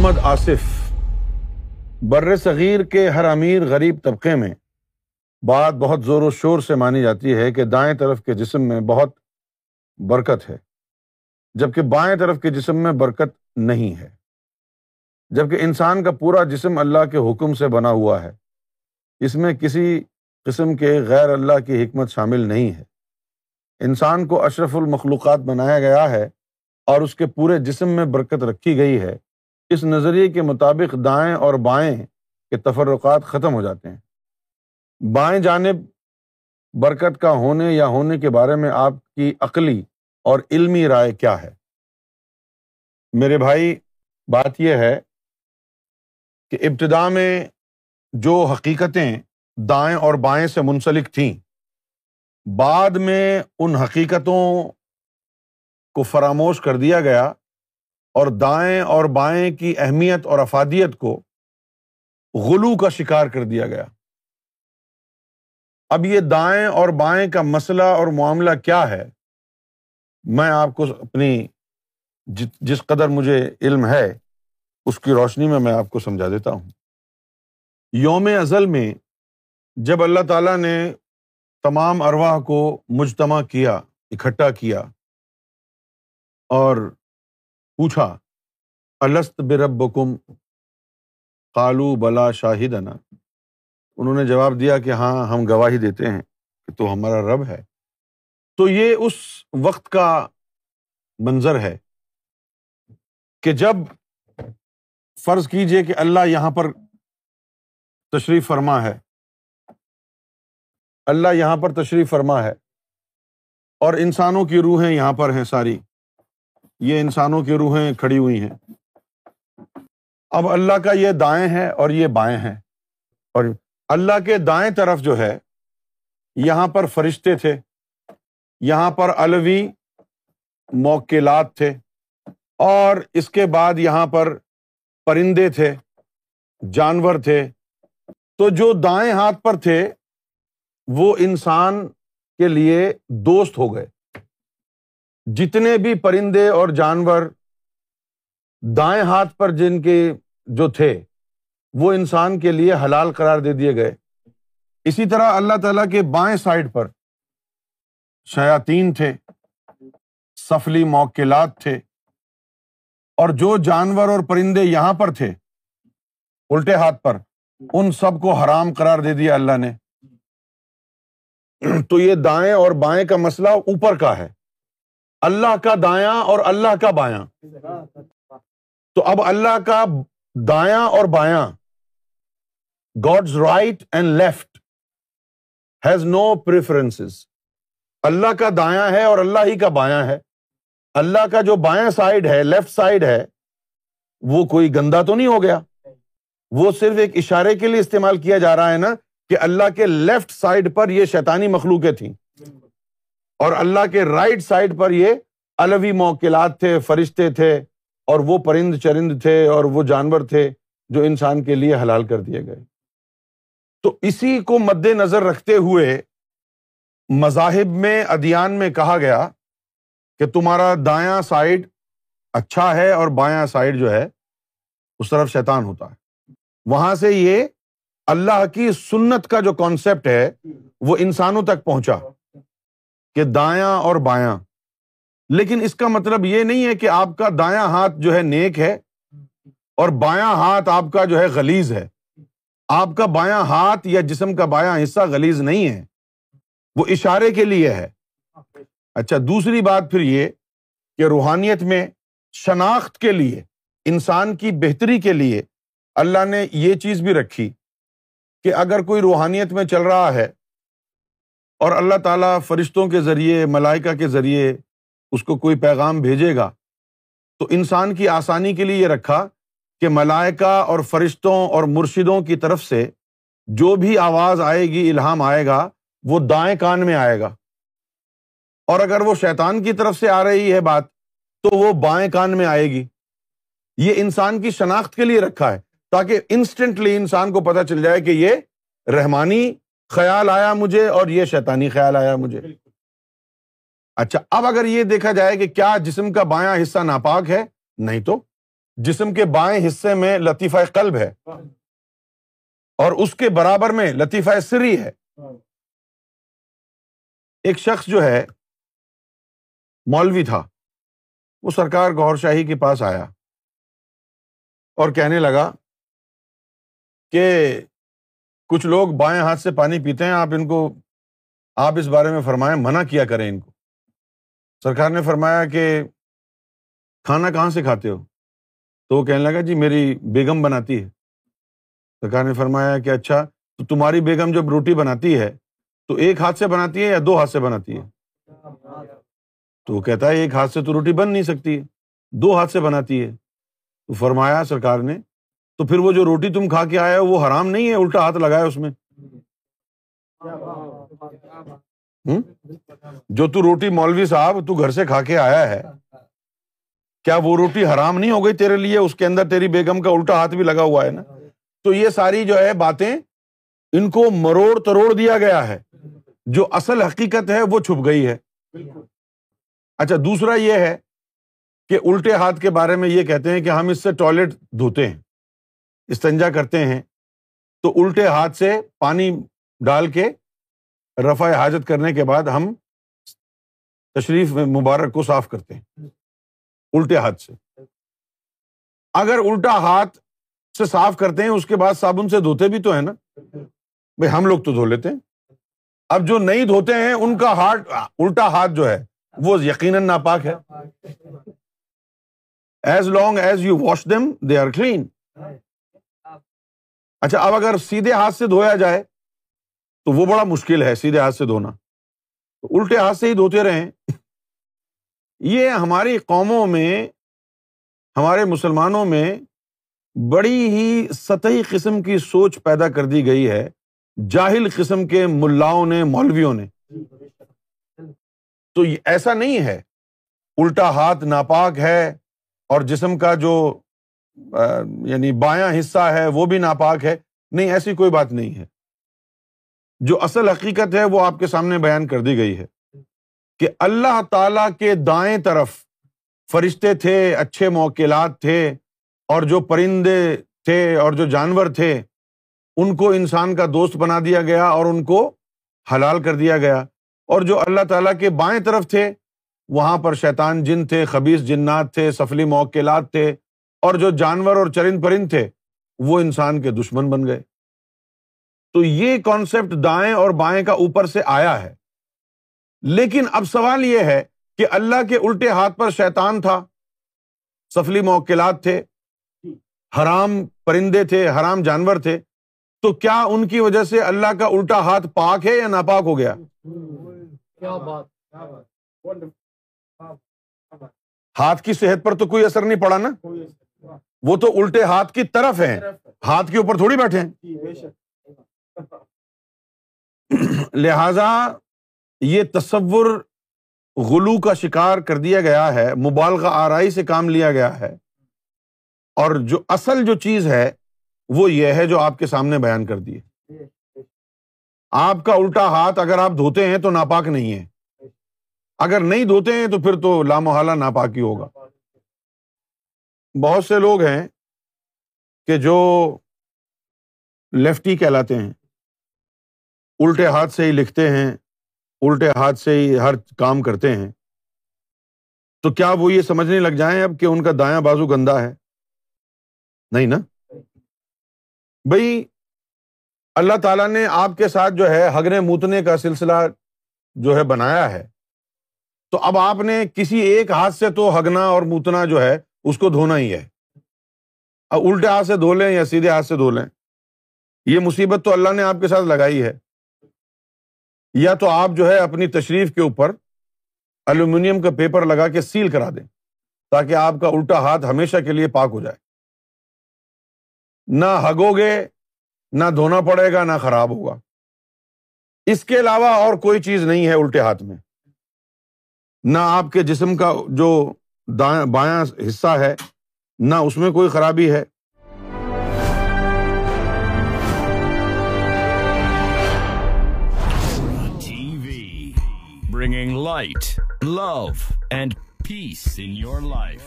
محمد آصف، بر صغیر کے ہر امیر غریب طبقے میں بات بہت زور و شور سے مانی جاتی ہے کہ دائیں طرف کے جسم میں بہت برکت ہے، جبکہ بائیں طرف کے جسم میں برکت نہیں ہے۔ جبکہ انسان کا پورا جسم اللہ کے حکم سے بنا ہوا ہے، اس میں کسی قسم کے غیر اللہ کی حکمت شامل نہیں ہے۔ انسان کو اشرف المخلوقات بنایا گیا ہے اور اس کے پورے جسم میں برکت رکھی گئی ہے۔ اس نظریے کے مطابق دائیں اور بائیں کے تفرقات ختم ہو جاتے ہیں۔ بائیں جانب برکت کا ہونے یا ہونے کے بارے میں آپ کی عقلی اور علمی رائے کیا ہے؟ میرے بھائی، بات یہ ہے کہ ابتدا میں جو حقیقتیں دائیں اور بائیں سے منسلک تھیں، بعد میں ان حقیقتوں کو فراموش کر دیا گیا۔ اور دائیں اور بائیں کی اہمیت اور افادیت کو غلو کا شکار کر دیا گیا۔ اب یہ دائیں اور بائیں کا مسئلہ اور معاملہ کیا ہے؟ میں آپ کو اپنی جس قدر مجھے علم ہے، اس کی روشنی میں میں آپ کو سمجھا دیتا ہوں۔ یوم ازل میں جب اللہ تعالیٰ نے تمام ارواح کو مجتمع کیا، اکٹھا کیا اور پوچھا، الست برب کم کالو بلا شاہد انہوں نے جواب دیا کہ ہاں ہم گواہی دیتے ہیں کہ تو ہمارا رب ہے۔ تو یہ اس وقت کا منظر ہے کہ جب فرض کیجیے کہ اللہ یہاں پر تشریف فرما ہے۔ اللہ یہاں پر تشریف فرما ہے اور انسانوں کی روحیں یہاں پر ہیں ساری۔ یہ انسانوں کی روحیں کھڑی ہوئی ہیں۔ اب اللہ کا یہ دائیں ہے اور یہ بائیں ہیں۔ اور اللہ کے دائیں طرف جو ہے، یہاں پر فرشتے تھے، یہاں پر الوی موکلات تھے، اور اس کے بعد یہاں پر پرندے تھے، جانور تھے۔ تو جو دائیں ہاتھ پر تھے، وہ انسان کے لیے دوست ہو گئے۔ جتنے بھی پرندے اور جانور دائیں ہاتھ پر جن کے جو تھے، وہ انسان کے لیے حلال قرار دے دیے گئے۔ اسی طرح اللہ تعالیٰ کے بائیں سائڈ پر شیاتین تھے، سفلی موکلات تھے، اور جو جانور اور پرندے یہاں پر تھے، الٹے ہاتھ پر، ان سب کو حرام قرار دے دیا اللہ نے۔ تو یہ دائیں اور بائیں کا مسئلہ اوپر کا ہے۔ اللہ کا دایاں اور اللہ کا بایاں۔ تو اب اللہ کا دایاں اور بایاں۔ God's right and left has no preference اللہ کا دایاں ہے اور اللہ ہی کا بایاں ہے۔ اللہ کا جو بایاں سائڈ ہے لیفٹ سائڈ ہے، وہ کوئی گندا تو نہیں ہو گیا۔ وہ صرف ایک اشارے کے لیے استعمال کیا جا رہا ہے نا کہ اللہ کے لیفٹ سائڈ پر یہ شیطانی مخلوقیں تھیں۔ اور اللہ کے رائٹ سائڈ پر یہ الوی موکلات تھے، فرشتے تھے، اور وہ پرند چرند تھے، اور وہ جانور تھے جو انسان کے لیے حلال کر دیے گئے۔ تو اسی کو مد نظر رکھتے ہوئے مذاہب میں، ادیان میں کہا گیا کہ تمہارا دایاں سائڈ اچھا ہے اور بایاں سائڈ جو ہے، اس طرف شیطان ہوتا ہے۔ وہاں سے یہ اللہ کی سنت کا جو کانسیپٹ ہے، وہ انسانوں تک پہنچا۔ کہ دایاں اور بایاں۔ لیکن اس کا مطلب یہ نہیں ہے کہ آپ کا دایاں ہاتھ جو ہے نیک ہے اور بایاں ہاتھ آپ کا جو ہے گلیز ہے۔ آپ کا بایاں ہاتھ یا جسم کا بایاں حصہ گلیز نہیں ہے۔ وہ اشارے کے لیے ہے۔ اچھا دوسری بات پھر یہ کہ روحانیت میں شناخت کے لیے، انسان کی بہتری کے لیے اللہ نے یہ چیز بھی رکھی کہ اگر کوئی روحانیت میں چل رہا ہے اور اللہ تعالیٰ فرشتوں کے ذریعے، ملائکہ کے ذریعے اس کو کوئی پیغام بھیجے گا۔ تو انسان کی آسانی کے لیے یہ رکھا کہ ملائکہ اور فرشتوں اور مرشدوں کی طرف سے جو بھی آواز آئے گی، الہام آئے گا، وہ دائیں کان میں آئے گا۔ اور اگر وہ شیطان کی طرف سے آ رہی ہے بات، تو وہ بائیں کان میں آئے گی۔ یہ انسان کی شناخت کے لیے رکھا ہے تاکہ انسٹنٹلی انسان کو پتا چل جائے کہ یہ رحمانی خیال آیا مجھے اور یہ شیطانی خیال آیا مجھے۔ اچھا اب اگر یہ دیکھا جائے کہ کیا جسم کا بایاں حصہ ناپاک ہے نہیں تو۔ جسم کے بائیں حصے میں لطیفہ قلب ہے۔ اور اس کے برابر میں لطیفہ سری ہے۔ ایک شخص جو ہے مولوی تھا۔ وہ سرکار گور شاہی کے پاس آیا۔ اور کہنے لگا کہ کچھ لوگ بائیں ہاتھ سے پانی پیتے ہیں، آپ ان کو، آپ اس بارے میں فرمائیں، منع کیا کریں ان کو۔ سرکار نے فرمایا کہ کھانا کہاں سے کھاتے ہو؟ تو وہ کہنے لگا جی میری بیگم بناتی ہے۔ سرکار نے فرمایا کہ اچھا تو تمہاری بیگم جب روٹی بناتی ہے، تو ایک ہاتھ سے بناتی ہے یا دو ہاتھ سے بناتی ہے؟ تو وہ کہتا ہے، ایک ہاتھ سے تو روٹی بن نہیں سکتی ہے، دو ہاتھ سے بناتی ہے۔ تو فرمایا سرکار نے تو پھر وہ جو روٹی تم کھا کے آیا وہ حرام نہیں ہے؟ الٹا ہاتھ لگایا اس میں۔ جو تو روٹی مولوی صاحب تو گھر سے کھا کے آیا ہے، کیا وہ روٹی حرام نہیں ہو گئی تیرے لیے؟ اس کے اندر تیری بیگم کا الٹا ہاتھ بھی لگا ہوا ہے نا؟ تو یہ ساری جو ہے باتیں ان کو مروڑ تروڑ دیا گیا ہے۔ جو اصل حقیقت ہے وہ چھپ گئی ہے۔ اچھا دوسرا یہ ہے کہ الٹے ہاتھ کے بارے میں یہ کہتے ہیں کہ ہم اس سے ٹوائلٹ دھوتے ہیں۔ استنجا کرتے ہیں، تو الٹے ہاتھ سے پانی ڈال کے رفع حاجت کرنے کے بعد ہم تشریف مبارک کو صاف کرتے ہیں، الٹے ہاتھ سے۔ اگر الٹا ہاتھ سے صاف کرتے ہیں، اس کے بعد صابن سے دھوتے بھی تو ہے نا۔ بھائی ہم لوگ تو دھو لیتے ہیں۔ اب جو نہیں دھوتے ہیں، ان کا ہاتھ الٹا ہاتھ جو ہے، وہ یقیناً ناپاک ہے۔ As long as you wash them they are clean اچھا اب اگر سیدھے ہاتھ سے دھویا جائے تو وہ بڑا مشکل ہے، سیدھے ہاتھ سے دھونا۔ تو الٹے ہاتھ سے ہی دھوتے رہیں۔ یہ ہماری قوموں میں، ہمارے مسلمانوں میں بڑی ہی سطحی قسم کی سوچ پیدا کر دی گئی ہے۔ جاہل قسم کے ملاؤں نے، مولویوں نے۔ تو ایسا نہیں ہے۔ الٹا ہاتھ ناپاک ہے اور جسم کا جو یعنی بایاں حصہ ہے، وہ بھی ناپاک ہے۔ نہیں، ایسی کوئی بات نہیں ہے۔ جو اصل حقیقت ہے، وہ آپ کے سامنے بیان کر دی گئی ہے کہ اللہ تعالی کے دائیں طرف فرشتے تھے، اچھے موکلات تھے، اور جو پرندے تھے، اور جو جانور تھے، ان کو انسان کا دوست بنا دیا گیا اور ان کو حلال کر دیا گیا۔ اور جو اللہ تعالیٰ کے بائیں طرف تھے، وہاں پر شیطان جن تھے خبیص جنات تھے، سفلی موکلات تھے اور جو جانور اور چرند پرند تھے وہ انسان کے دشمن بن گئے۔ تو یہ کانسیپٹ دائیں اور بائیں کا اوپر سے آیا ہے۔ لیکن اب سوال یہ ہے کہ اللہ کے الٹے ہاتھ پر شیطان تھا سفلی موکلات تھے حرام پرندے تھے حرام جانور تھے تو کیا ان کی وجہ سے اللہ کا الٹا ہاتھ پاک ہے یا ناپاک ہو گیا؟ ہاتھ کی صحت پر تو کوئی اثر نہیں پڑا نا؟ وہ تو الٹے ہاتھ کی طرف ہے ہاتھ کے اوپر تھوڑی بیٹھے لہذا یہ تصور غلو کا شکار کر دیا گیا ہے مبالغہ آرائی سے کام لیا گیا ہے۔ اور جو اصل جو چیز ہے وہ یہ ہے جو آپ کے سامنے بیان کر دی آپ کا الٹا ہاتھ اگر آپ دھوتے ہیں تو ناپاک نہیں ہے اگر نہیں دھوتے ہیں تو پھر تو لامحالہ ناپاک ہی ہوگا۔ بہت سے لوگ ہیں کہ جو لیفٹی کہلاتے ہیں، الٹے ہاتھ سے ہی لکھتے ہیں، الٹے ہاتھ سے ہی ہر کام کرتے ہیں۔ تو کیا وہ یہ سمجھنے لگ جائیں اب کہ ان کا دایاں بازو گندا ہے؟ نہیں نا؟ بھائی اللہ تعالیٰ نے آپ کے ساتھ جو ہے ہگنے موتنے کا سلسلہ جو ہے بنایا ہے۔ تو اب آپ نے کسی ایک ہاتھ سے تو ہگنا اور موتنا جو ہے اس کو دھونا ہی ہے۔ اب الٹے ہاتھ سے دھو لیں یا سیدھے ہاتھ سے دھو لیں۔ یہ مصیبت تو اللہ نے آپ کے ساتھ لگائی ہے۔ یا تو آپ جو ہے اپنی تشریف کے اوپر الومینیم کا پیپر لگا کے سیل کرا دیں تاکہ آپ کا الٹا ہاتھ ہمیشہ کے لیے پاک ہو جائے۔ نہ ہگو گے، نہ دھونا پڑے گا، نہ خراب ہوگا۔ اس کے علاوہ اور کوئی چیز نہیں ہے الٹے ہاتھ میں۔ نہ آپ کے جسم کا جو بایاں حصہ ہے، نہ اس میں کوئی خرابی ہے۔ Bringing light love and peace in your life